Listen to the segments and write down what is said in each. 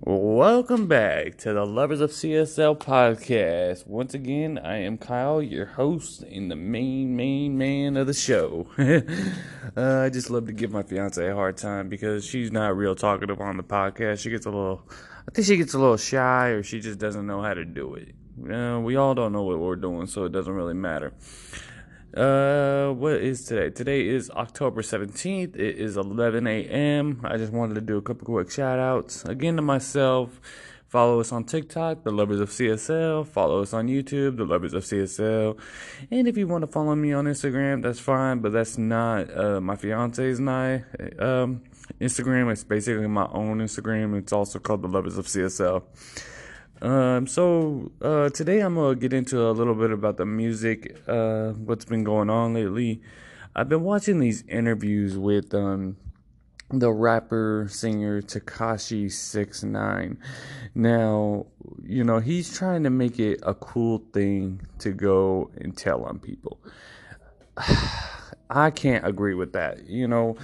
Welcome back to the Lovers of CSL podcast. Once again, I am Kyle, your host and the main, main man of the show. uh, I just love to give my fiance a hard time because she's not real talkative on the podcast. She gets a little, I think she gets a little shy or she just doesn't know how to do it. Uh, we all don't know what we're doing, so it doesn't really matter. Uh, what is today? Today is October 17th. It is 11 a.m. I just wanted to do a couple quick shout outs. Again to myself. Follow us on TikTok, The Lovers of CSL. Follow us on YouTube, The Lovers of CSL. And if you want to follow me on Instagram, that's fine, but that's not uh, my fiance's and I. Um, Instagram, it's basically my own Instagram. It's also called The Lovers of CSL. Um, so uh, today I'm gonna get into a little bit about the music, uh, what's been going on lately. I've been watching these interviews with um, the rapper singer Tekashi Six Nine. Now, you know he's trying to make it a cool thing to go and tell on people. I can't agree with that. You know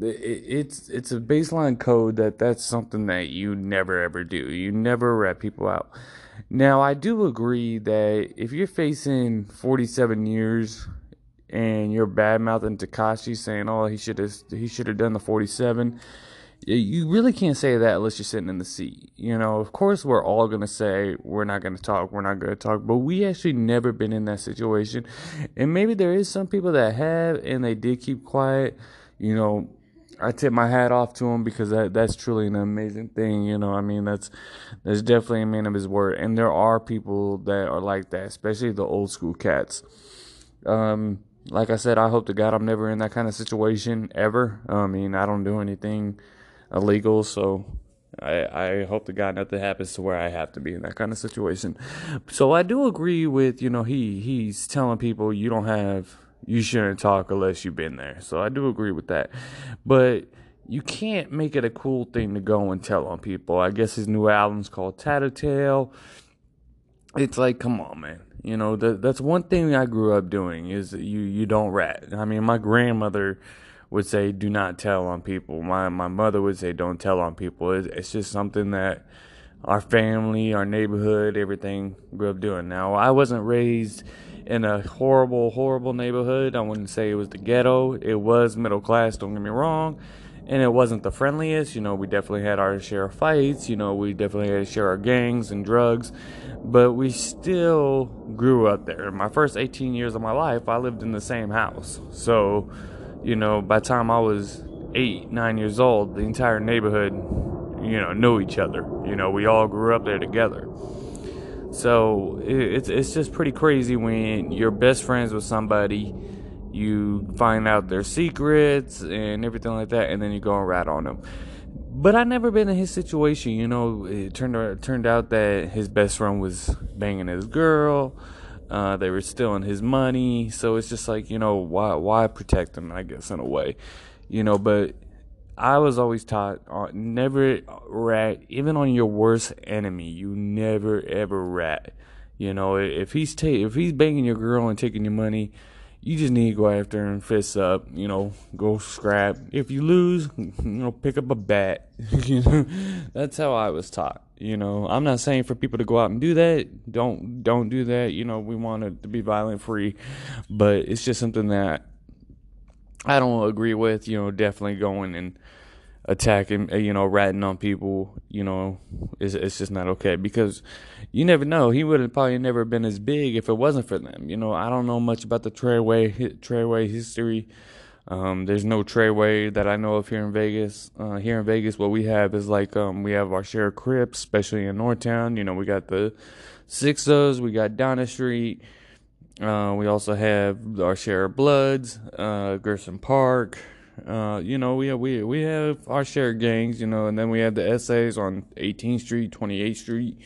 it's it's a baseline code that that's something that you never ever do. You never rat people out. Now I do agree that if you're facing 47 years and you're bad mouthing Tekashi saying, "Oh, he should have he should have done the 47," you really can't say that unless you're sitting in the seat. You know, of course, we're all gonna say we're not gonna talk, we're not gonna talk, but we actually never been in that situation, and maybe there is some people that have and they did keep quiet. You know, I tip my hat off to him because that that's truly an amazing thing. You know, I mean, that's that's definitely a man of his word, and there are people that are like that, especially the old school cats. Um, like I said, I hope to God I'm never in that kind of situation ever. I mean, I don't do anything illegal, so I, I hope to God nothing happens to where I have to be in that kind of situation. So I do agree with you know he he's telling people you don't have you shouldn't talk unless you've been there. So I do agree with that. But you can't make it a cool thing to go and tell on people. I guess his new album's called Tattletale. It's like, come on, man. You know, that that's one thing I grew up doing is you you don't rat. I mean, my grandmother would say, "Do not tell on people." My my mother would say, "Don't tell on people." It's, it's just something that our family, our neighborhood, everything grew up doing. Now, I wasn't raised in a horrible, horrible neighborhood. I wouldn't say it was the ghetto. It was middle class, don't get me wrong. And it wasn't the friendliest. You know, we definitely had our share of fights. You know, we definitely had to share our gangs and drugs. But we still grew up there. My first 18 years of my life, I lived in the same house. So, you know, by the time I was eight, nine years old, the entire neighborhood, you know, knew each other. You know, we all grew up there together. So it's it's just pretty crazy when you're best friends with somebody, you find out their secrets and everything like that, and then you go and rat on them. But I never been in his situation. You know, it turned it turned out that his best friend was banging his girl. Uh, they were stealing his money, so it's just like you know why why protect him? I guess in a way, you know. But I was always taught uh, never rat, even on your worst enemy. You never ever rat. You know, if he's ta- if he's banging your girl and taking your money, you just need to go after him, fists up. You know, go scrap. If you lose, you know, pick up a bat. you know, that's how I was taught. You know, I'm not saying for people to go out and do that. Don't don't do that. You know, we want it to be violent free, but it's just something that I don't agree with, you know, definitely going and attacking, uh, you know, ratting on people, you know, it's, it's just not okay because you never know. He would have probably never been as big if it wasn't for them. You know, I don't know much about the Treyway, Treyway history. Um, there's no Treyway that I know of here in Vegas. Uh, here in Vegas, what we have is like, um, we have our share of Crips, especially in Northtown. You know, we got the Sixos, we got Donna Street, uh, we also have our share of Bloods, uh, Gerson Park. Uh, you know, we have, we we have our share of gangs, you know, and then we have the essays on 18th Street, 28th Street,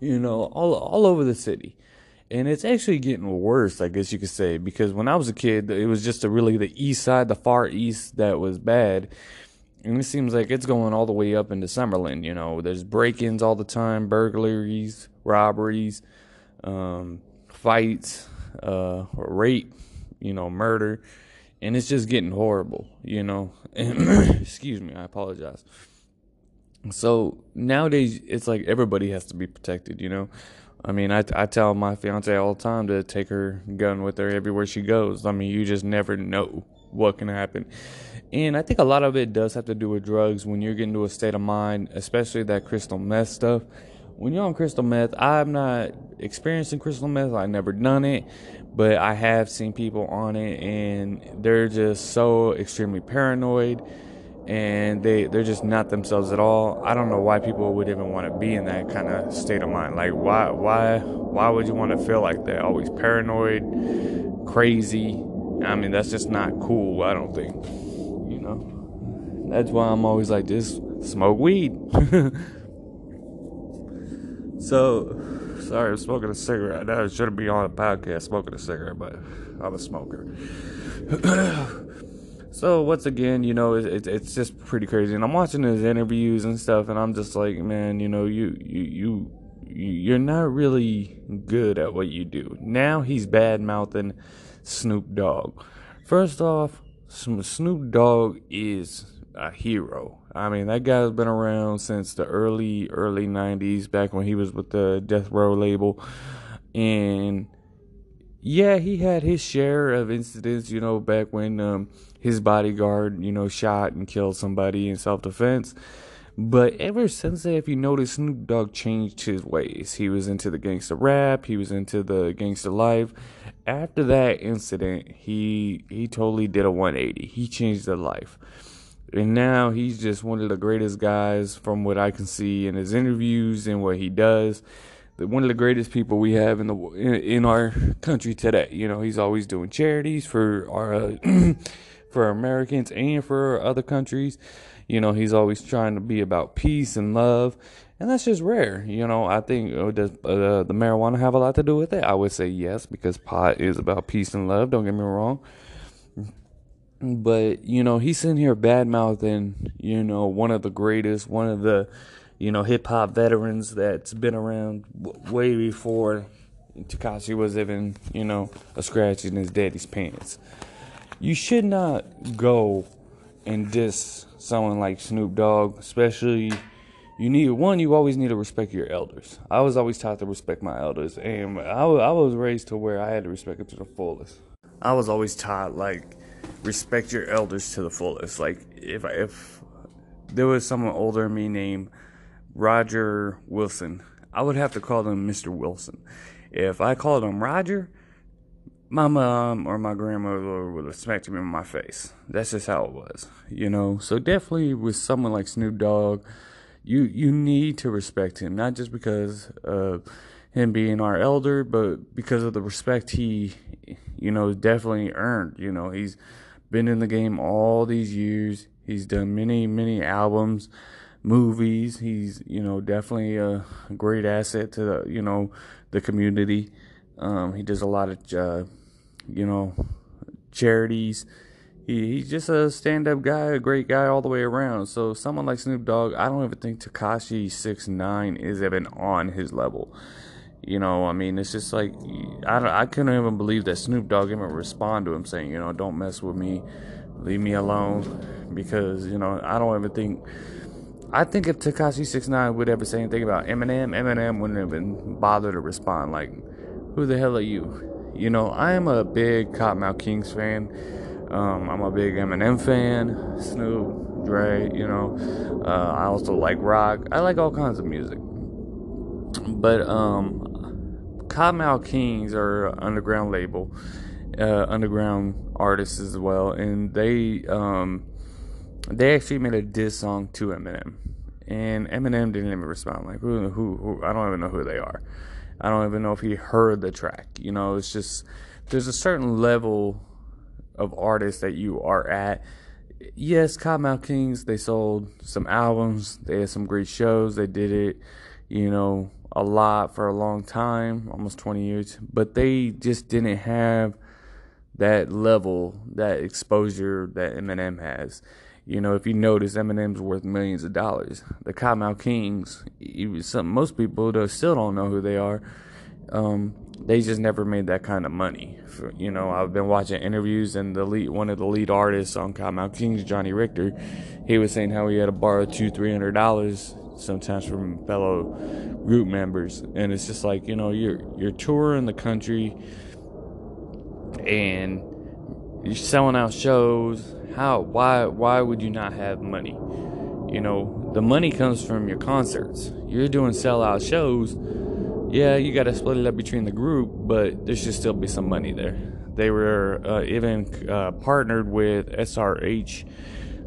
you know, all all over the city. And it's actually getting worse, I guess you could say, because when I was a kid, it was just really the east side, the far east, that was bad. And it seems like it's going all the way up into Summerlin. You know, there's break-ins all the time, burglaries, robberies. Um, fights, uh, rape, you know, murder, and it's just getting horrible, you know. excuse me, I apologize. So nowadays, it's like everybody has to be protected, you know? I mean, I, I tell my fiance all the time to take her gun with her everywhere she goes. I mean, you just never know what can happen. And I think a lot of it does have to do with drugs when you're getting to a state of mind, especially that crystal meth stuff. When you're on crystal meth, I'm not experiencing crystal meth, I've never done it, but I have seen people on it and they're just so extremely paranoid and they they're just not themselves at all. I don't know why people would even want to be in that kind of state of mind. Like why why why would you want to feel like that? Always paranoid, crazy. I mean, that's just not cool, I don't think. You know. That's why I'm always like just smoke weed. so sorry, I'm smoking a cigarette. I I shouldn't be on a podcast smoking a cigarette, but I'm a smoker. So once again, you know, it's it's just pretty crazy, and I'm watching his interviews and stuff, and I'm just like, man, you know, you you you you're not really good at what you do. Now he's bad mouthing Snoop Dogg. First off, Snoop Dogg is a hero. I mean, that guy's been around since the early early '90s, back when he was with the Death Row label, and yeah, he had his share of incidents, you know, back when um, his bodyguard, you know, shot and killed somebody in self defense. But ever since that, if you notice, Snoop Dogg changed his ways. He was into the gangster rap, he was into the gangster life. After that incident, he he totally did a 180. He changed his life. And now he's just one of the greatest guys from what I can see in his interviews and what he does one of the greatest people we have in the in, in our country today. You know, he's always doing charities for our uh, for Americans and for other countries. You know, he's always trying to be about peace and love, and that's just rare. You know, I think uh, does uh, the marijuana have a lot to do with it? I would say yes because pot is about peace and love. Don't get me wrong. But you know, he's sitting here bad mouthing. You know, one of the greatest, one of the you know, hip hop veterans that's been around w- way before Tekashi was even, you know, a scratch in his daddy's pants. You should not go and diss someone like Snoop Dogg, especially. You need one. You always need to respect your elders. I was always taught to respect my elders, and I, I was raised to where I had to respect them to the fullest. I was always taught like respect your elders to the fullest. Like if if there was someone older than me named Roger Wilson. I would have to call him Mr. Wilson. If I called him Roger, my mom or my grandmother would have smacked him in my face. That's just how it was, you know. So definitely with someone like Snoop Dogg, you you need to respect him, not just because of him being our elder, but because of the respect he, you know, definitely earned. You know, he's been in the game all these years. He's done many many albums movies. He's you know definitely a great asset to the you know the community. Um, he does a lot of uh, you know charities. He, he's just a stand-up guy, a great guy all the way around. So someone like Snoop Dogg, I don't even think Tekashi Six Nine is even on his level. You know, I mean, it's just like I don't, I couldn't even believe that Snoop Dogg even respond to him saying, you know, don't mess with me, leave me alone, because you know I don't even think I think if Tekashi Six Nine would ever say anything about Eminem, Eminem wouldn't even bother to respond. Like, who the hell are you? You know, I am a big Kottonmouth Kings fan. Um, I'm a big Eminem fan. Snoop, Dre. You know, uh, I also like rock. I like all kinds of music. But um, Kottonmouth Kings are underground label, uh, underground artists as well, and they um they actually made a diss song to Eminem, and Eminem didn't even respond. Like who, who, who? I don't even know who they are. I don't even know if he heard the track. You know, it's just there's a certain level of artists that you are at. Yes, Kottonmouth Kings, they sold some albums, they had some great shows, they did it, you know, a lot for a long time, almost 20 years, but they just didn't have that level, that exposure that Eminem has. You know, if you notice, Eminem's worth millions of dollars. The Kottonmouth Kings, even some most people though still don't know who they are. Um, they just never made that kind of money. For, you know, I've been watching interviews, and the lead, one of the lead artists on Kottonmouth Kings, Johnny Richter, he was saying how he had to borrow two, three hundred dollars sometimes from fellow group members, and it's just like you know, you're you're touring the country, and you're selling out shows. How? Why? Why would you not have money? You know, the money comes from your concerts. You're doing sellout shows yeah, you got to split it up between the group, but there should still be some money there. They were uh, even uh, partnered with SRH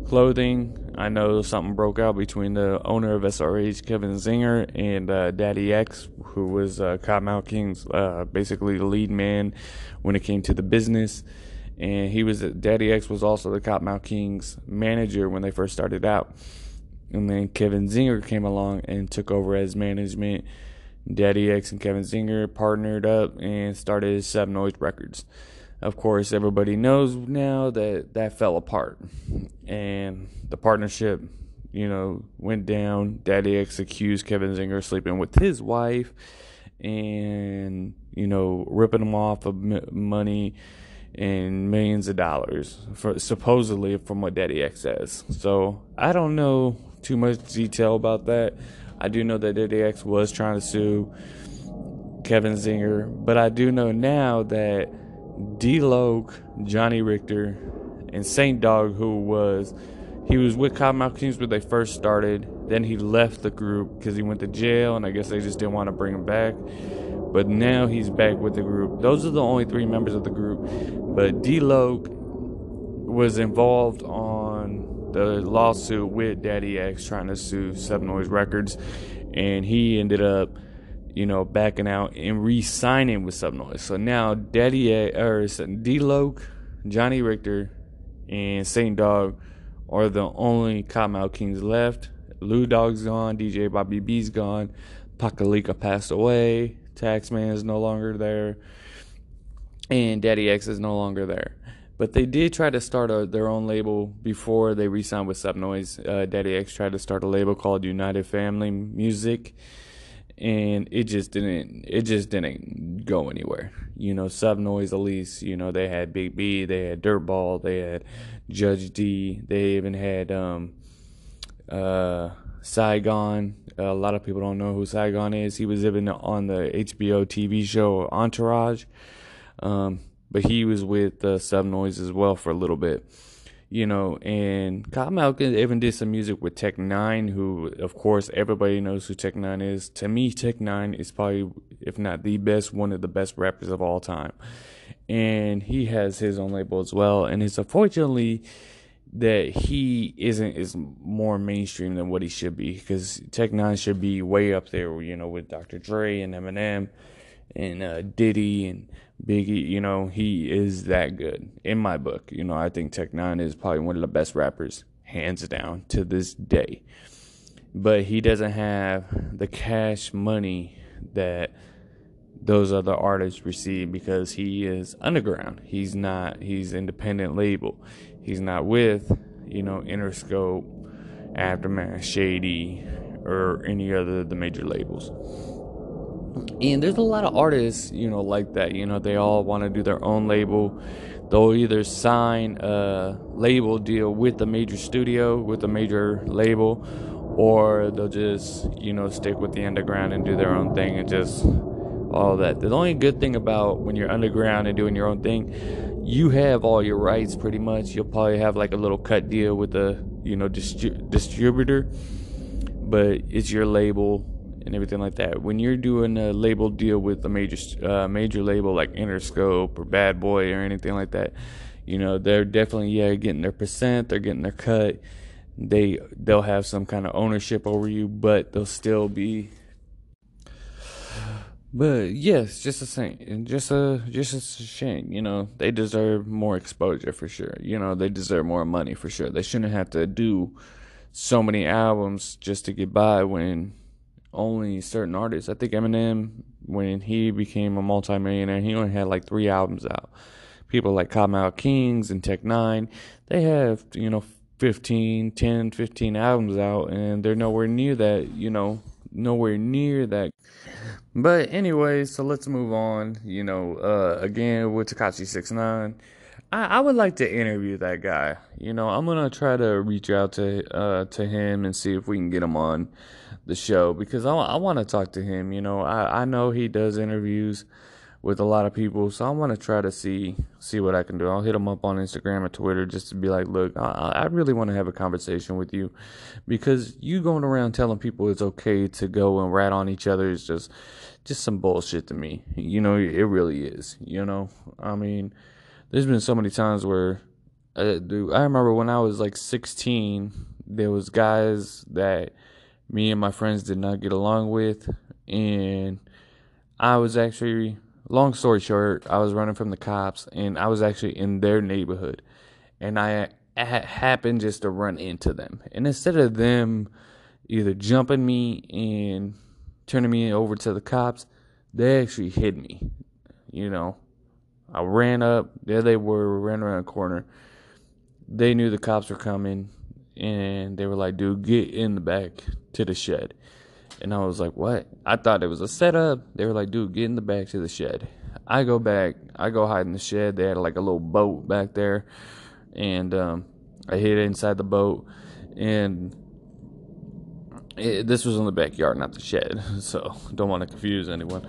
Clothing. I know something broke out between the owner of SRH, Kevin Zinger, and uh, Daddy X, who was uh, Kottonmouth King's uh, basically the lead man when it came to the business. And he was Daddy X was also the Kottonmouth Kings manager when they first started out. And then Kevin Zinger came along and took over as management Daddy X and Kevin Zinger partnered up and started Suburban Noize Records. Of course, everybody knows now that that fell apart, and the partnership, you know, went down. Daddy X accused Kevin Zinger of sleeping with his wife, and you know, ripping him off of money and millions of dollars for supposedly from what Daddy X says. So I don't know too much detail about that. I do know that Daddy X was trying to sue Kevin Zinger, but I do know now that D Loc, Johnny Richter, and Saint Dog, who was he was with Kottonmouth Kings when they first started. Then he left the group because he went to jail, and I guess they just didn't want to bring him back. But now he's back with the group. Those are the only three members of the group. But D Loc was involved on the lawsuit with Daddy X trying to sue Suburban Noize Records, and he ended up, you know, backing out and re-signing with Subnoize. So now Daddy or D Loc, Johnny Richter, and Saint Dog are the only Kottonmouth Kings left. Lou Dog's gone, DJ Bobby B's gone, Pakelika passed away, Taxman is no longer there, and Daddy X is no longer there. But they did try to start a, their own label before they re-signed with Subnoize. Uh, Daddy X tried to start a label called United Family Music, and it just didn't. It just didn't go anywhere. You know, Subnoize at least. You know, they had Big B, they had Dirtball, they had Judge D, they even had um, uh, Saigon. a lot of people don't know who Saigon is. He was even on the HBO TV show Entourage. Um, but he was with uh, Suburban Noize as well for a little bit, you know. And Kyle Malkin even did some music with Tech N9ne, who, of course, everybody knows who Tech N9ne is. To me, Tech N9ne is probably, if not the best, one of the best rappers of all time. And he has his own label as well. And it's unfortunately that he isn't is more mainstream than what he should be because Tech N9ne should be way up there, you know, with Dr. Dre and Eminem and uh, Diddy and Biggie, you know, he is that good in my book. You know, I think Tech N9ne is probably one of the best rappers, hands down, to this day. But he doesn't have the cash money that those other artists receive because he is underground. He's not. He's independent label. He's not with, you know, Interscope, Aftermath, Shady, or any other of the major labels and there's a lot of artists you know like that you know they all want to do their own label. They'll either sign a label deal with a major studio with a major label or they'll just you know stick with the underground and do their own thing and just all that. The only good thing about when you're underground and doing your own thing you have all your rights pretty much. You'll probably have like a little cut deal with a you know distri- distributor but it's your label and everything like that. When you're doing a label deal with a major uh, major label like Interscope or Bad Boy or anything like that, you know they're definitely yeah getting their percent, they're getting their cut. They they'll have some kind of ownership over you, but they'll still be. But yes, just a shame, just a just a shame. You know they deserve more exposure for sure. You know they deserve more money for sure. They shouldn't have to do so many albums just to get by when only certain artists. I think Eminem, when he became a multimillionaire, he only had like three albums out. People like Kottonmouth Kings and Tech N9ne, they have, you know, 15, 10, 15 albums out, and they're nowhere near that, you know, nowhere near that. But anyway, so let's move on. You know, uh, again with Tekashi Six Nine, I, I would like to interview that guy. You know, I'm gonna try to reach out to uh, to him and see if we can get him on the show because I, I want to talk to him. You know, I, I know he does interviews with a lot of people, so I want to try to see see what I can do. I'll hit him up on Instagram or Twitter just to be like, look, I, I really want to have a conversation with you because you going around telling people it's okay to go and rat on each other is just just some bullshit to me. You know, it really is. You know, I mean, there's been so many times where. Uh, dude, I remember when I was like 16, there was guys that me and my friends did not get along with, and I was actually, long story short, I was running from the cops, and I was actually in their neighborhood, and I, I happened just to run into them, and instead of them either jumping me and turning me over to the cops, they actually hit me. You know, I ran up, there they were, ran around a corner. They knew the cops were coming and they were like, dude, get in the back to the shed. And I was like, what? I thought it was a setup. They were like, dude, get in the back to the shed. I go back, I go hide in the shed. They had like a little boat back there. And um, I hid inside the boat. And it, this was in the backyard, not the shed. So don't want to confuse anyone.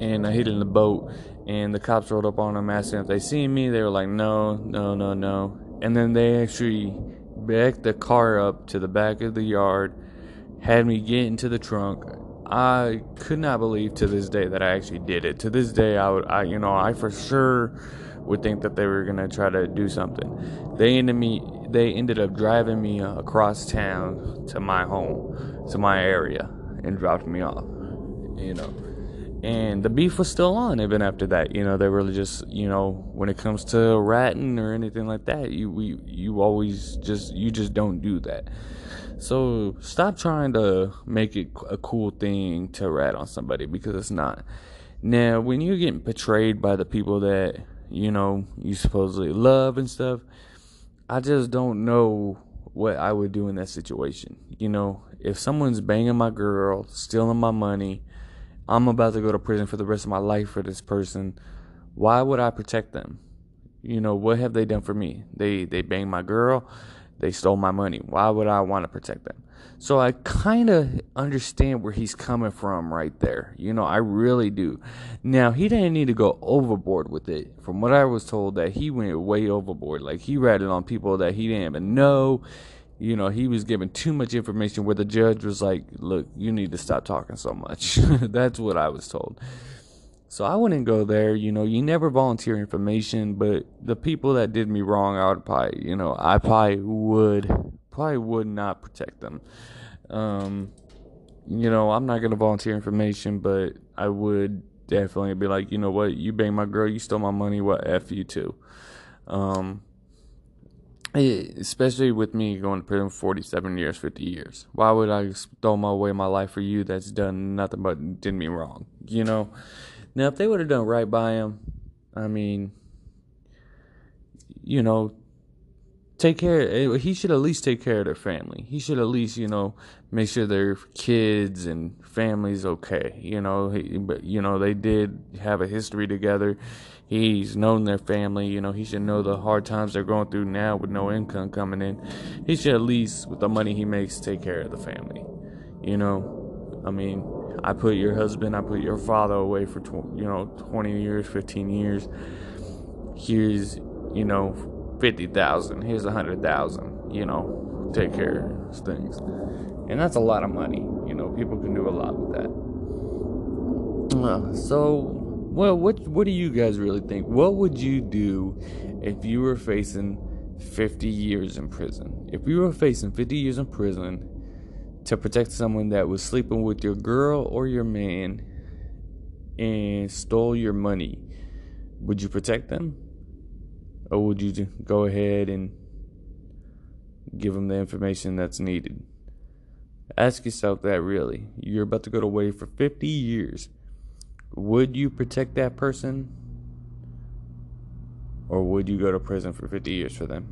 And I hid in the boat. And the cops rolled up on them asking if they seen me. They were like, no, no, no, no. And then they actually backed the car up to the back of the yard, had me get into the trunk. I could not believe to this day that I actually did it. To this day, I would, I, you know, I for sure would think that they were gonna try to do something. They ended me, they ended up driving me across town to my home, to my area, and dropped me off. You know and the beef was still on even after that. You know, they were just you know when it comes to ratting or anything like that, you we you always just you just don't do that. So stop trying to make it a cool thing to rat on somebody because it's not. Now, when you're getting betrayed by the people that you know you supposedly love and stuff, I just don't know what I would do in that situation. You know, if someone's banging my girl, stealing my money I'm about to go to prison for the rest of my life for this person. Why would I protect them? You know, what have they done for me? They they banged my girl, they stole my money. Why would I want to protect them? So I kind of understand where he's coming from right there. You know, I really do. Now, he didn't need to go overboard with it. From what I was told that he went way overboard. Like he ratted on people that he didn't even know you know, he was giving too much information where the judge was like, look, you need to stop talking so much. That's what I was told. So I wouldn't go there. You know, you never volunteer information, but the people that did me wrong, I would probably, you know, I probably would, probably would not protect them. Um, you know, I'm not going to volunteer information, but I would definitely be like, you know what, you banged my girl, you stole my money, what, F you too. Um, especially with me going to prison 47 years 50 years. Why would i throw my away my life for you that's done nothing but did me wrong you know? Now if they would have done right by him i mean you know take care eh, he should at least take care of their family he should at least you know make sure their kids and families okay you know he, but you know they did have a history together He's known their family. You know, he should know the hard times they're going through now with no income coming in. He should at least, with the money he makes, take care of the family. You know, I mean, I put your husband, I put your father away for, tw- you know, 20 years, 15 years. Here's, you know, 50,000. Here's a 100,000. You know, take care of things. And that's a lot of money. You know, people can do a lot with that. Uh, so well, what what do you guys really think? What would you do if you were facing 50 years in prison? If you were facing 50 years in prison to protect someone that was sleeping with your girl or your man and stole your money, would you protect them? Or would you go ahead and give them the information that's needed? Ask yourself that really. You're about to go to away for 50 years would you protect that person? Or would you go to prison for 50 years for them?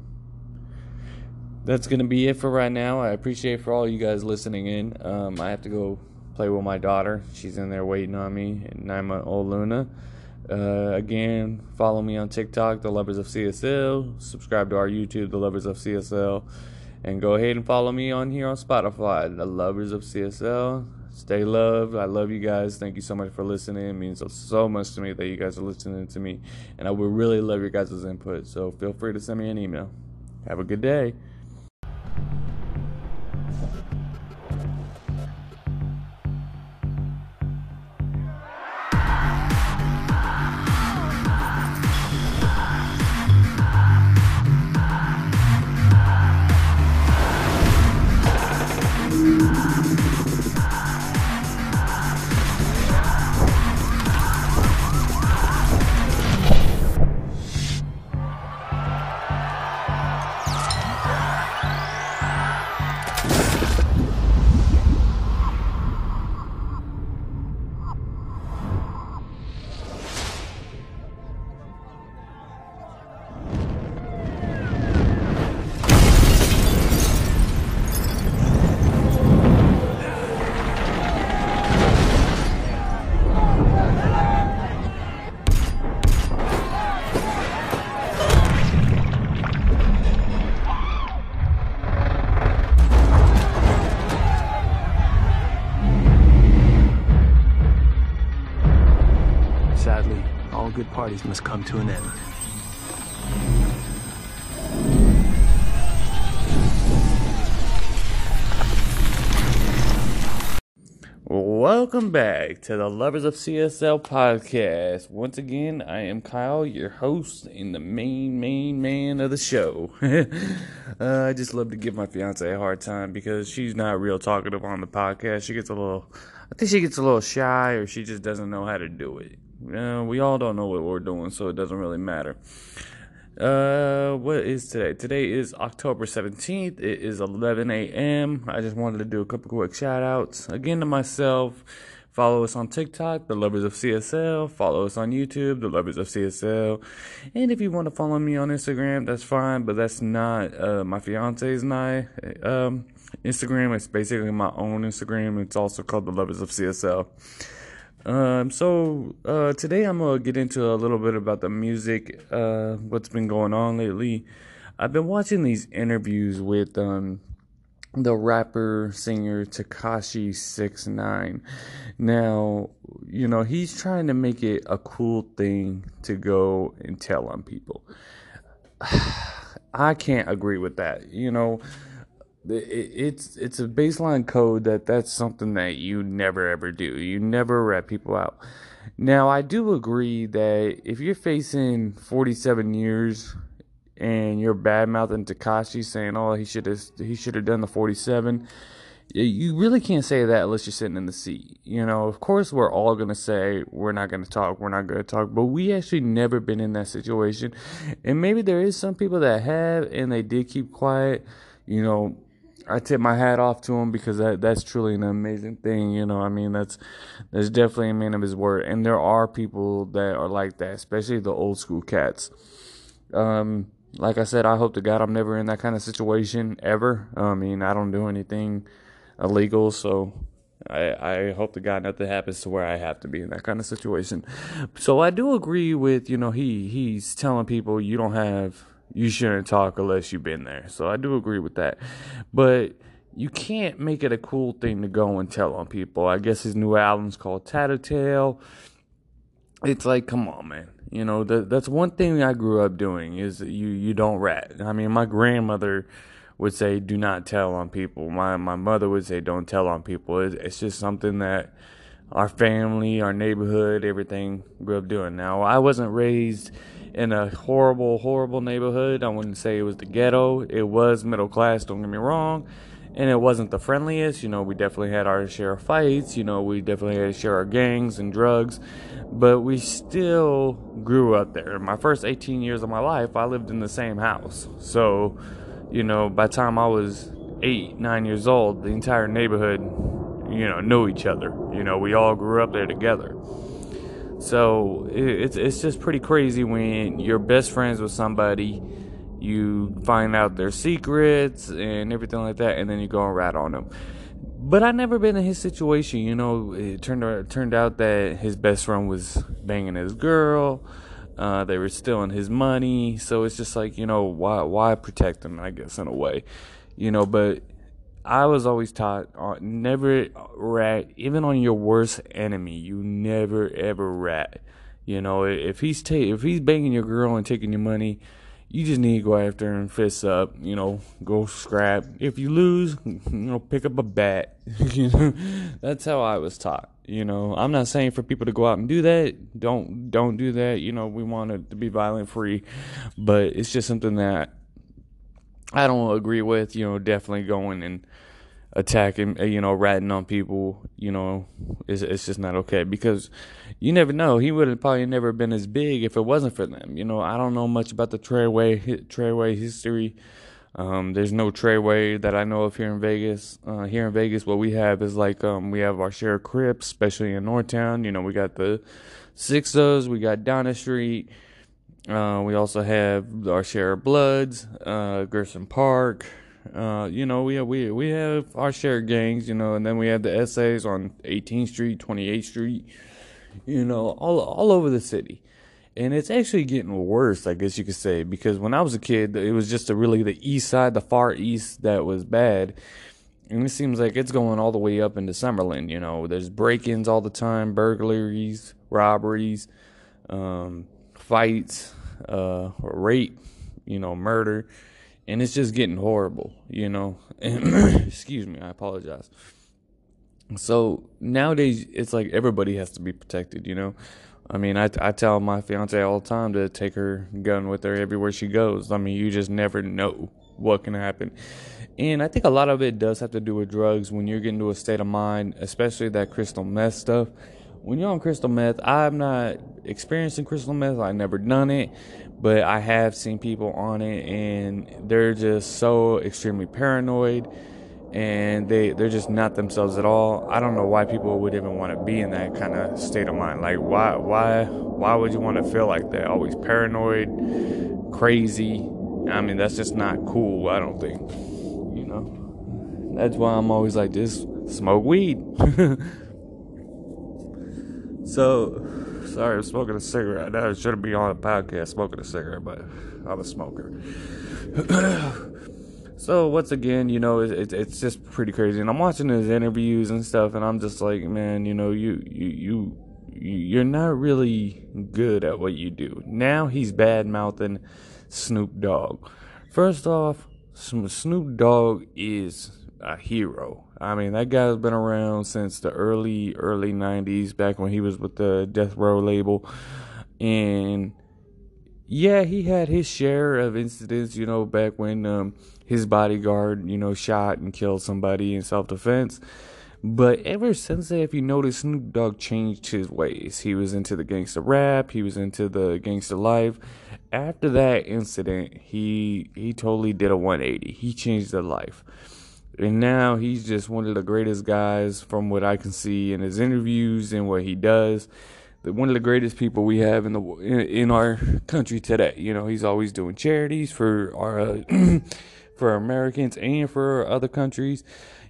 That's going to be it for right now. I appreciate for all you guys listening in. Um, I have to go play with my daughter. She's in there waiting on me, nine month old Luna. Uh, again, follow me on TikTok, The Lovers of CSL. Subscribe to our YouTube, The Lovers of CSL. And go ahead and follow me on here on Spotify, The Lovers of CSL. Stay loved. I love you guys. Thank you so much for listening. It means so much to me that you guys are listening to me. And I would really love your guys' input. So feel free to send me an email. Have a good day. Parties must come to an end. Welcome back to the Lovers of CSL podcast. Once again, I am Kyle, your host and the main, main man of the show. uh, I just love to give my fiance a hard time because she's not real talkative on the podcast. She gets a little, I think she gets a little shy or she just doesn't know how to do it. Uh, we all don't know what we're doing, so it doesn't really matter. Uh, what is today? Today is October 17th. It is 11 a.m. I just wanted to do a couple quick shout outs. Again to myself. Follow us on TikTok, The Lovers of CSL. Follow us on YouTube, The Lovers of CSL. And if you want to follow me on Instagram, that's fine, but that's not uh, my fiance's night. Um, Instagram. It's basically my own Instagram. It's also called The Lovers of CSL. Um, so uh, today I'm gonna get into a little bit about the music, uh, what's been going on lately. I've been watching these interviews with um, the rapper singer Tekashi Six Nine. Now, you know he's trying to make it a cool thing to go and tell on people. I can't agree with that. You know it's it's a baseline code that that's something that you never ever do. You never rat people out. Now I do agree that if you're facing 47 years and you're bad mouthing Tekashi saying, "Oh, he should have he should have done the 47," you really can't say that unless you're sitting in the seat. You know, of course, we're all gonna say we're not gonna talk, we're not gonna talk, but we actually never been in that situation, and maybe there is some people that have and they did keep quiet. You know, I tip my hat off to him because that that's truly an amazing thing. You know, I mean, that's that's definitely a man of his word, and there are people that are like that, especially the old school cats. Um, like I said, I hope to God I'm never in that kind of situation ever. I mean, I don't do anything illegal, so I, I hope to God nothing happens to where I have to be in that kind of situation. So I do agree with you know he he's telling people you don't have you shouldn't talk unless you've been there. So I do agree with that. But you can't make it a cool thing to go and tell on people. I guess his new album's called Tattletale. It's like, come on, man. You know, that that's one thing I grew up doing is you you don't rat. I mean, my grandmother would say, "Do not tell on people." My my mother would say, "Don't tell on people." It's, it's just something that our family, our neighborhood, everything grew up doing. Now, I wasn't raised in a horrible, horrible neighborhood. I wouldn't say it was the ghetto. It was middle class, don't get me wrong. And it wasn't the friendliest. You know, we definitely had our share of fights. You know, we definitely had to share our gangs and drugs. But we still grew up there. My first 18 years of my life, I lived in the same house. So, you know, by the time I was eight, nine years old, the entire neighborhood, you know, knew each other. You know, we all grew up there together. So it's it's just pretty crazy when you're best friends with somebody, you find out their secrets and everything like that, and then you go and rat on them. but I never been in his situation. You know, it turned out, turned out that his best friend was banging his girl. Uh, they were stealing his money, so it's just like you know why why protect him? I guess in a way, you know. But I was always taught uh, never rat, even on your worst enemy. You never ever rat. You know, if he's ta- if he's banging your girl and taking your money, you just need to go after him, fists up. You know, go scrap. If you lose, you know, pick up a bat. you know, that's how I was taught. You know, I'm not saying for people to go out and do that. Don't don't do that. You know, we want it to be violent free, but it's just something that I don't agree with. You know, definitely going and attacking, uh, you know, ratting on people, you know, it's, it's just not okay because you never know. He would have probably never been as big if it wasn't for them. You know, I don't know much about the Treyway Treyway history. Um, there's no Treyway that I know of here in Vegas. Uh, here in Vegas, what we have is like um, we have our share of Crips, especially in Northtown. You know, we got the Sixos, we got Donna Street. Uh, we also have our share of Bloods, uh, Gerson Park, uh, you know, we have, we we have our share of gangs, you know, and then we have the essays on 18th Street, 28th Street, you know, all all over the city. And it's actually getting worse, I guess you could say, because when I was a kid, it was just a really the east side, the far east, that was bad. And it seems like it's going all the way up into Summerlin. You know, there's break-ins all the time, burglaries, robberies, um, fights, uh, rape, you know, murder and it's just getting horrible, you know. excuse me, I apologize. So nowadays, it's like everybody has to be protected, you know. I mean, I, I tell my fiance all the time to take her gun with her everywhere she goes. I mean, you just never know what can happen. And I think a lot of it does have to do with drugs when you're getting to a state of mind, especially that crystal meth stuff. When you're on crystal meth, I'm not experiencing crystal meth, I've never done it, but I have seen people on it and they're just so extremely paranoid and they they're just not themselves at all. I don't know why people would even want to be in that kind of state of mind. Like why why why would you want to feel like that? Always paranoid, crazy. I mean, that's just not cool, I don't think. You know. That's why I'm always like just smoke weed. so Sorry, I'm smoking a cigarette. I shouldn't be on a podcast smoking a cigarette, but I'm a smoker. so once again, you know, it's it's just pretty crazy. And I'm watching his interviews and stuff, and I'm just like, man, you know, you you you you're not really good at what you do. Now he's bad mouthing Snoop Dogg. First off, Snoop Dogg is a hero. I mean, that guy's been around since the early early '90s, back when he was with the Death Row label, and yeah, he had his share of incidents. You know, back when um, his bodyguard, you know, shot and killed somebody in self-defense. But ever since that, if you notice, Snoop Dogg changed his ways. He was into the gangster rap. He was into the gangster life. After that incident, he he totally did a 180. He changed his life and now he's just one of the greatest guys from what I can see in his interviews and what he does. One of the greatest people we have in the in, in our country today. You know, he's always doing charities for our uh, for Americans and for other countries.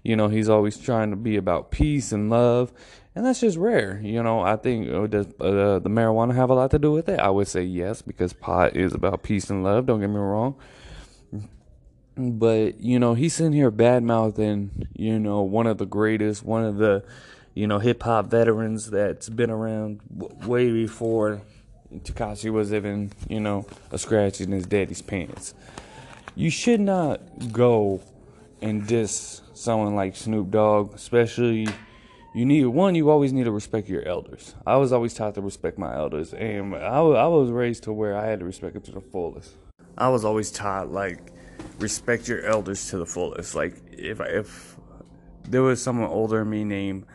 You know, he's always trying to be about peace and love, and that's just rare. You know, I think uh, does uh, the marijuana have a lot to do with it? I would say yes because pot is about peace and love. Don't get me wrong but you know he's sitting here bad mouthing you know one of the greatest one of the you know hip hop veterans that's been around w- way before Tekashi was even you know a scratch in his daddy's pants. You should not go and diss someone like Snoop Dogg, especially. You need one. You always need to respect your elders. I was always taught to respect my elders, and I, I was raised to where I had to respect them to the fullest. I was always taught like respect your elders to the fullest. Like if if there was someone older than me named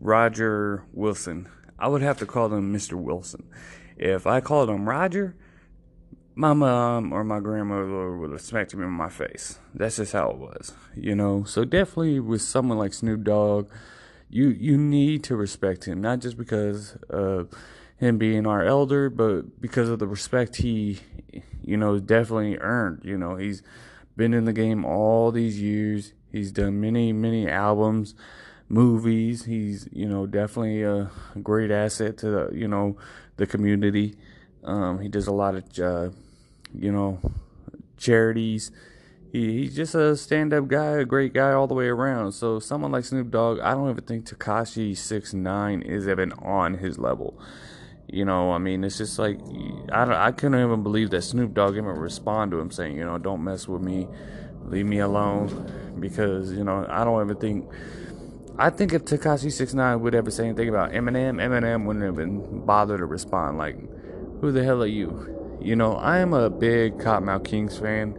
Roger Wilson, I would have to call him Mr. Wilson. If I called him Roger, my mom or my grandmother would have smacked him in my face. That's just how it was, you know. So definitely with someone like Snoop Dogg, you you need to respect him, not just because of him being our elder, but because of the respect he, you know, definitely earned. You know, he's been in the game all these years. He's done many, many albums, movies. He's, you know, definitely a great asset to the, you know, the community. Um, he does a lot of, uh, you know, charities. He, he's just a stand-up guy, a great guy all the way around. So someone like Snoop Dogg, I don't even think Tekashi Six Nine is even on his level. You know, I mean, it's just like I don't, I couldn't even believe that Snoop Dogg even respond to him saying, you know, don't mess with me, leave me alone, because you know I don't even think. I think if Tekashi Six Nine would ever say anything about Eminem, Eminem wouldn't even bother to respond. Like, who the hell are you? You know, I am a big Kottonmouth Kings fan.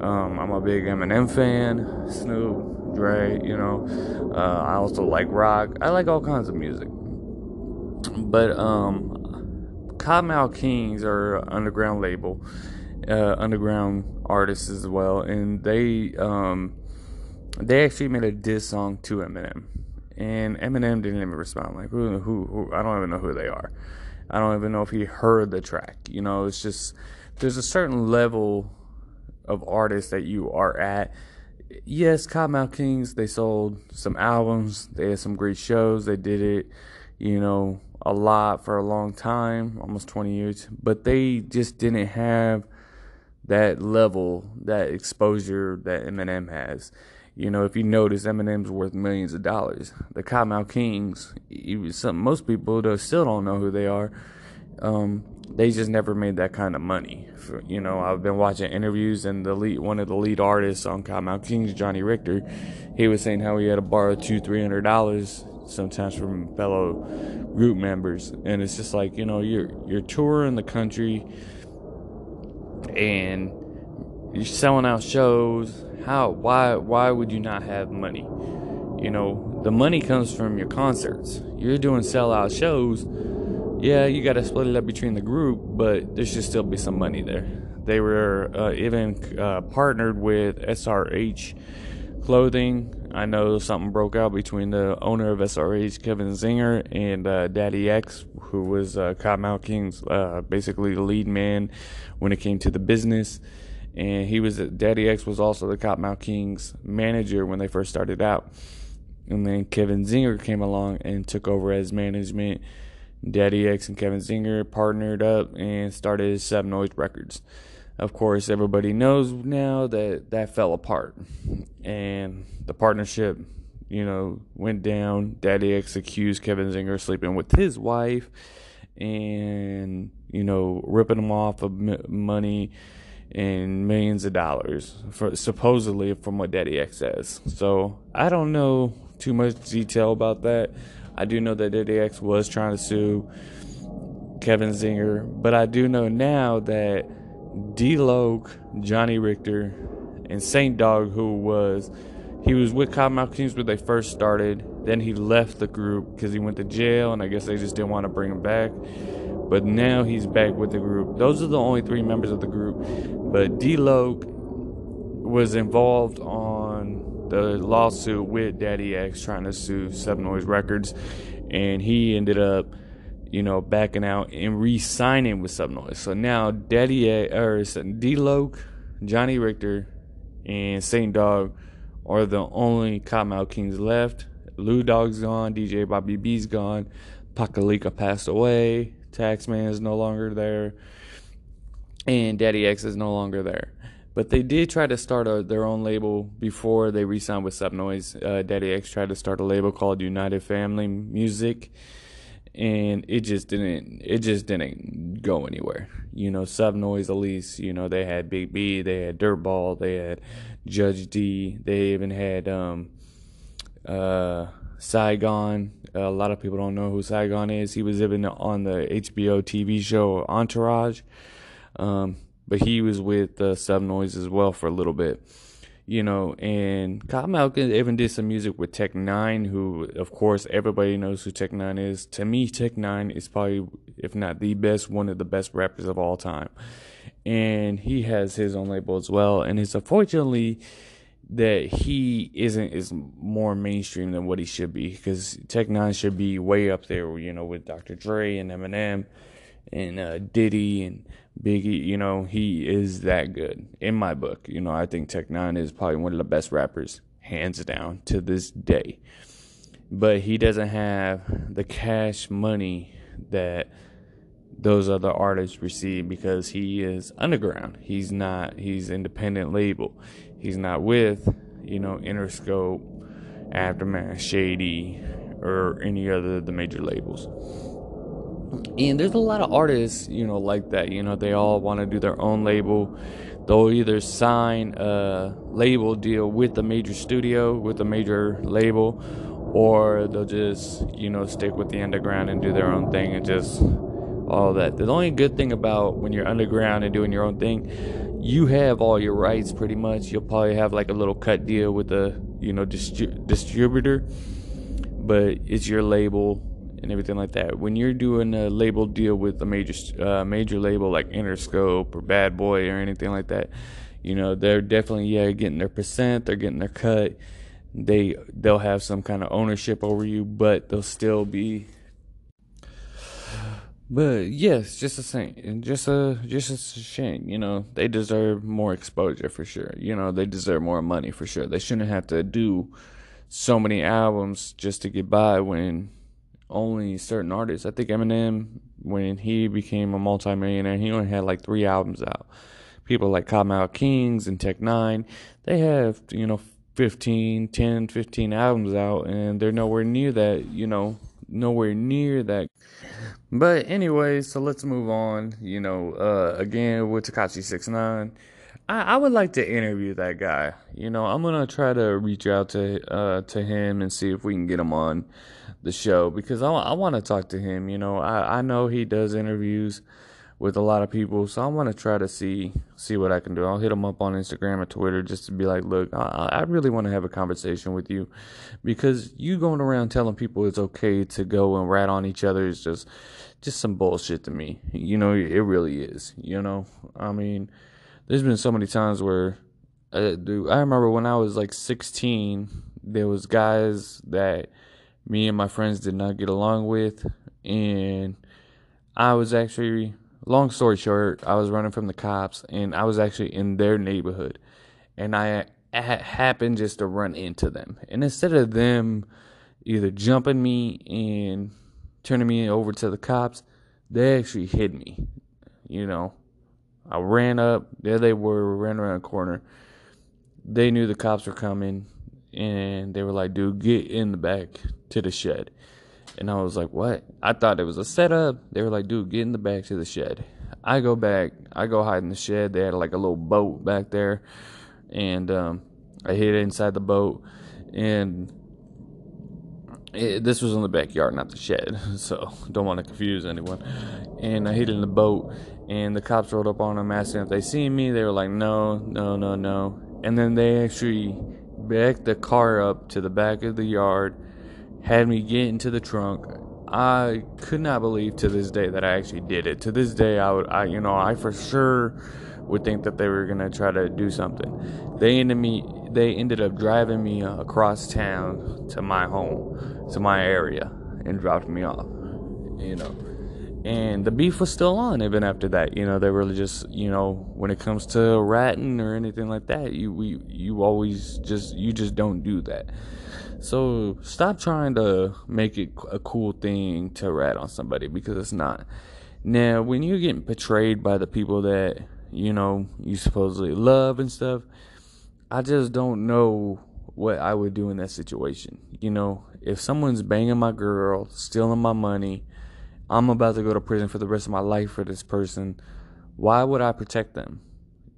Um, I'm a big Eminem fan, Snoop, Dre. You know, uh, I also like rock. I like all kinds of music. But um, Kottonmouth Kings are underground label, uh, underground artists as well, and they um, they actually made a diss song to Eminem, and Eminem didn't even respond. Like who, who, who? I don't even know who they are. I don't even know if he heard the track. You know, it's just there's a certain level of artists that you are at. Yes, Kottonmouth Kings, they sold some albums, they had some great shows, they did it, you know, a lot for a long time, almost 20 years, but they just didn't have that level, that exposure that Eminem has. You know, if you notice, Eminem's worth millions of dollars. The Kottonmouth Kings, even some most people though still don't know who they are. Um, they just never made that kind of money. For, you know, I've been watching interviews, and the lead, one of the lead artists on Kottonmouth Kings, Johnny Richter, he was saying how he had to borrow two, three hundred dollars sometimes from fellow group members. And it's just like you know you're you're touring the country and you're selling out shows. How why why would you not have money? You know the money comes from your concerts. You're doing sellout shows. Yeah you got to split it up between the group but there should still be some money there. They were uh, even uh, partnered with srh clothing I know something broke out between the owner of SRH, Kevin Zinger, and uh, Daddy X, who was uh, Kottonmouth King's uh, basically the lead man when it came to the business. And he was Daddy X was also the Kottonmouth King's manager when they first started out. And then Kevin Zinger came along and took over as management. Daddy X and Kevin Zinger partnered up and started Suburban Noize Records. Of course, everybody knows now that that fell apart, and the partnership, you know, went down. Daddy X accused Kevin Zinger sleeping with his wife, and you know, ripping him off of money and millions of dollars for supposedly from what Daddy X says. So I don't know too much detail about that. I do know that Daddy X was trying to sue Kevin Zinger, but I do know now that D Loc, Johnny Richter, and Saint Dog, who was he was with Kottonmouth Kings when they first started. Then he left the group because he went to jail, and I guess they just didn't want to bring him back. But now he's back with the group. Those are the only three members of the group. But D Loc was involved on the lawsuit with Daddy X trying to sue Suburban Noize Records, and he ended up you know, backing out and re-signing with Subnoize. So now Daddy or D Loc, Johnny Richter, and Saint Dog are the only Kottonmouth Kings left. Lou Dog's gone, DJ Bobby B's gone, Pakelika passed away, Taxman is no longer there, and Daddy X is no longer there. But they did try to start a, their own label before they re-signed with Subnoize. Uh, Daddy X tried to start a label called United Family Music and it just didn't it just didn't go anywhere. You know, Subnoize at least, you know, they had Big B, they had Dirtball, they had Judge D, they even had um uh Saigon. a lot of people don't know who Saigon is. He was even on the HBO TV show Entourage. Um, but he was with uh, Subnoize as well for a little bit you know, and Kyle even did some music with Tech N9ne, who, of course, everybody knows who Tech N9ne is. To me, Tech N9ne is probably, if not the best, one of the best rappers of all time. And he has his own label as well. And it's unfortunately that he isn't is more mainstream than what he should be because Tech N9ne should be way up there, you know, with Dr. Dre and Eminem and uh, Diddy and Biggie, you know, he is that good in my book. You know, I think Tech N9ne is probably one of the best rappers, hands down to this day. But he doesn't have the cash money that those other artists receive because he is underground. He's not he's independent label. He's not with, you know, Interscope, Aftermath, Shady, or any other of the major labels. And there's a lot of artists, you know, like that. You know, they all want to do their own label. They'll either sign a label deal with a major studio, with a major label, or they'll just, you know, stick with the underground and do their own thing and just all that. The only good thing about when you're underground and doing your own thing, you have all your rights pretty much. You'll probably have like a little cut deal with a you know, distri- distributor, but it's your label and everything like that. When you're doing a label deal with a major uh, major label like Interscope or Bad Boy or anything like that, you know they're definitely yeah getting their percent, they're getting their cut. They they'll have some kind of ownership over you, but they'll still be. But yes, just a thing, just a just a shame. You know they deserve more exposure for sure. You know they deserve more money for sure. They shouldn't have to do so many albums just to get by when only certain artists. I think Eminem, when he became a multimillionaire, he only had like three albums out. People like Kottonmouth Kings and Tech N9ne, they have, you know, 15, 10, 15 albums out, and they're nowhere near that, you know, nowhere near that. But anyway, so let's move on. You know, uh, again with Tekashi Six Nine, I, I would like to interview that guy. You know, I'm gonna try to reach out to uh, to him and see if we can get him on the show because I, I want to talk to him. You know, I, I know he does interviews with a lot of people, so I want to try to see see what I can do. I'll hit him up on Instagram or Twitter just to be like, look, I, I really want to have a conversation with you because you going around telling people it's okay to go and rat on each other is just just some bullshit to me. You know, it really is. You know, I mean, there's been so many times where. Uh, dude, I remember when I was like 16, there was guys that me and my friends did not get along with. And I was actually, long story short, I was running from the cops and I was actually in their neighborhood. And I, I happened just to run into them. And instead of them either jumping me and turning me over to the cops, they actually hit me. You know, I ran up, there they were, ran around a corner. They knew the cops were coming and they were like, dude, get in the back to the shed. And I was like, what? I thought it was a setup. They were like, dude, get in the back to the shed. I go back, I go hide in the shed. They had like a little boat back there. And um, I hid inside the boat. And it, this was in the backyard, not the shed. So don't want to confuse anyone. And I hid in the boat. And the cops rolled up on them asking if they seen me. They were like, no, no, no, no. And then they actually backed the car up to the back of the yard, had me get into the trunk. I could not believe to this day that I actually did it. To this day, I would, I, you know, I for sure would think that they were gonna try to do something. They ended me, they ended up driving me across town to my home, to my area, and dropped me off. You know and the beef was still on even after that. You know, they were just you know when it comes to ratting or anything like that, you we you always just you just don't do that. So stop trying to make it a cool thing to rat on somebody because it's not. Now, when you're getting betrayed by the people that you know you supposedly love and stuff, I just don't know what I would do in that situation. You know, if someone's banging my girl, stealing my money I'm about to go to prison for the rest of my life for this person. Why would I protect them?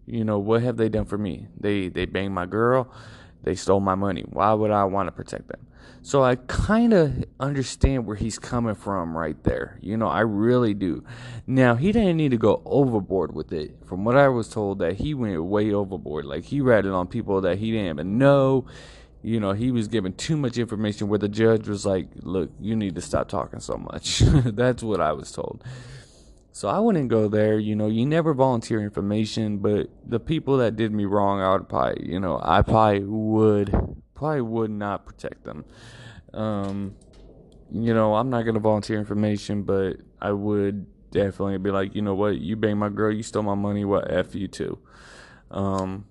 You know, what have they done for me? They they banged my girl, they stole my money. Why would I want to protect them? So I kind of understand where he's coming from right there. You know, I really do. Now, he didn't need to go overboard with it. From what I was told that he went way overboard. Like he ratted on people that he didn't even know you know, he was giving too much information where the judge was like, look, you need to stop talking so much. That's what I was told. So I wouldn't go there. You know, you never volunteer information, but the people that did me wrong, I would probably, you know, I probably would, probably would not protect them. Um, you know, I'm not going to volunteer information, but I would definitely be like, you know what, you banged my girl, you stole my money, what, F you too. Um,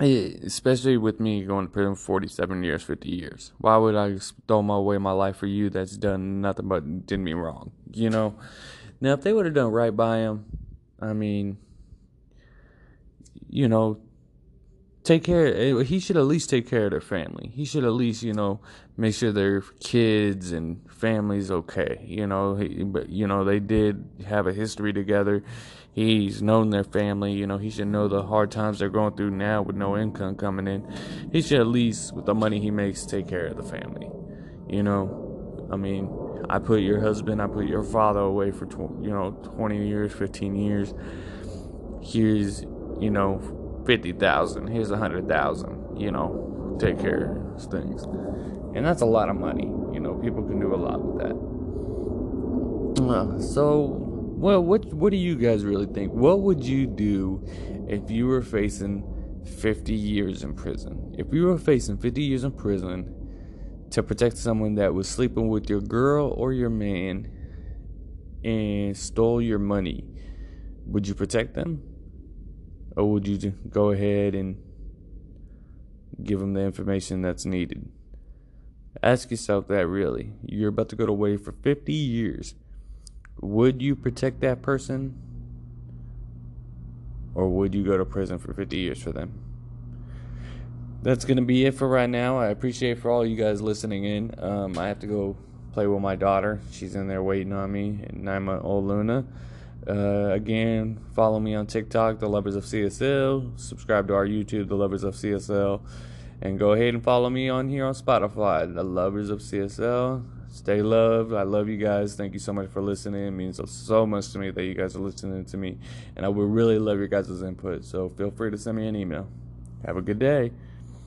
especially with me going to prison 47 years, 50 years. Why would I throw my away my life for you that's done nothing but did me wrong? You know? Now, if they would have done right by him, I mean, you know, take care. Eh, he should at least take care of their family. He should at least, you know, make sure their kids and family's okay. You know, he, but you know they did have a history together He's known their family. You know, he should know the hard times they're going through now with no income coming in. He should at least, with the money he makes, take care of the family. You know, I mean, I put your husband, I put your father away for, tw- you know, 20 years, 15 years. Here's, you know, 50,000. Here's a 100,000. You know, take care of things. And that's a lot of money. You know, people can do a lot with that. Uh, so well, what what do you guys really think? What would you do if you were facing 50 years in prison? If you were facing 50 years in prison to protect someone that was sleeping with your girl or your man and stole your money, would you protect them? Or would you go ahead and give them the information that's needed? Ask yourself that really. You're about to go to away for 50 years. Would you protect that person? Or would you go to prison for 50 years for them? That's going to be it for right now. I appreciate for all you guys listening in. Um, I have to go play with my daughter. She's in there waiting on me, nine month old Luna. Uh, again, follow me on TikTok, The Lovers of CSL. Subscribe to our YouTube, The Lovers of CSL. And go ahead and follow me on here on Spotify, The Lovers of CSL. Stay loved. I love you guys. Thank you so much for listening. It means so much to me that you guys are listening to me. And I would really love your guys' input. So feel free to send me an email. Have a good day.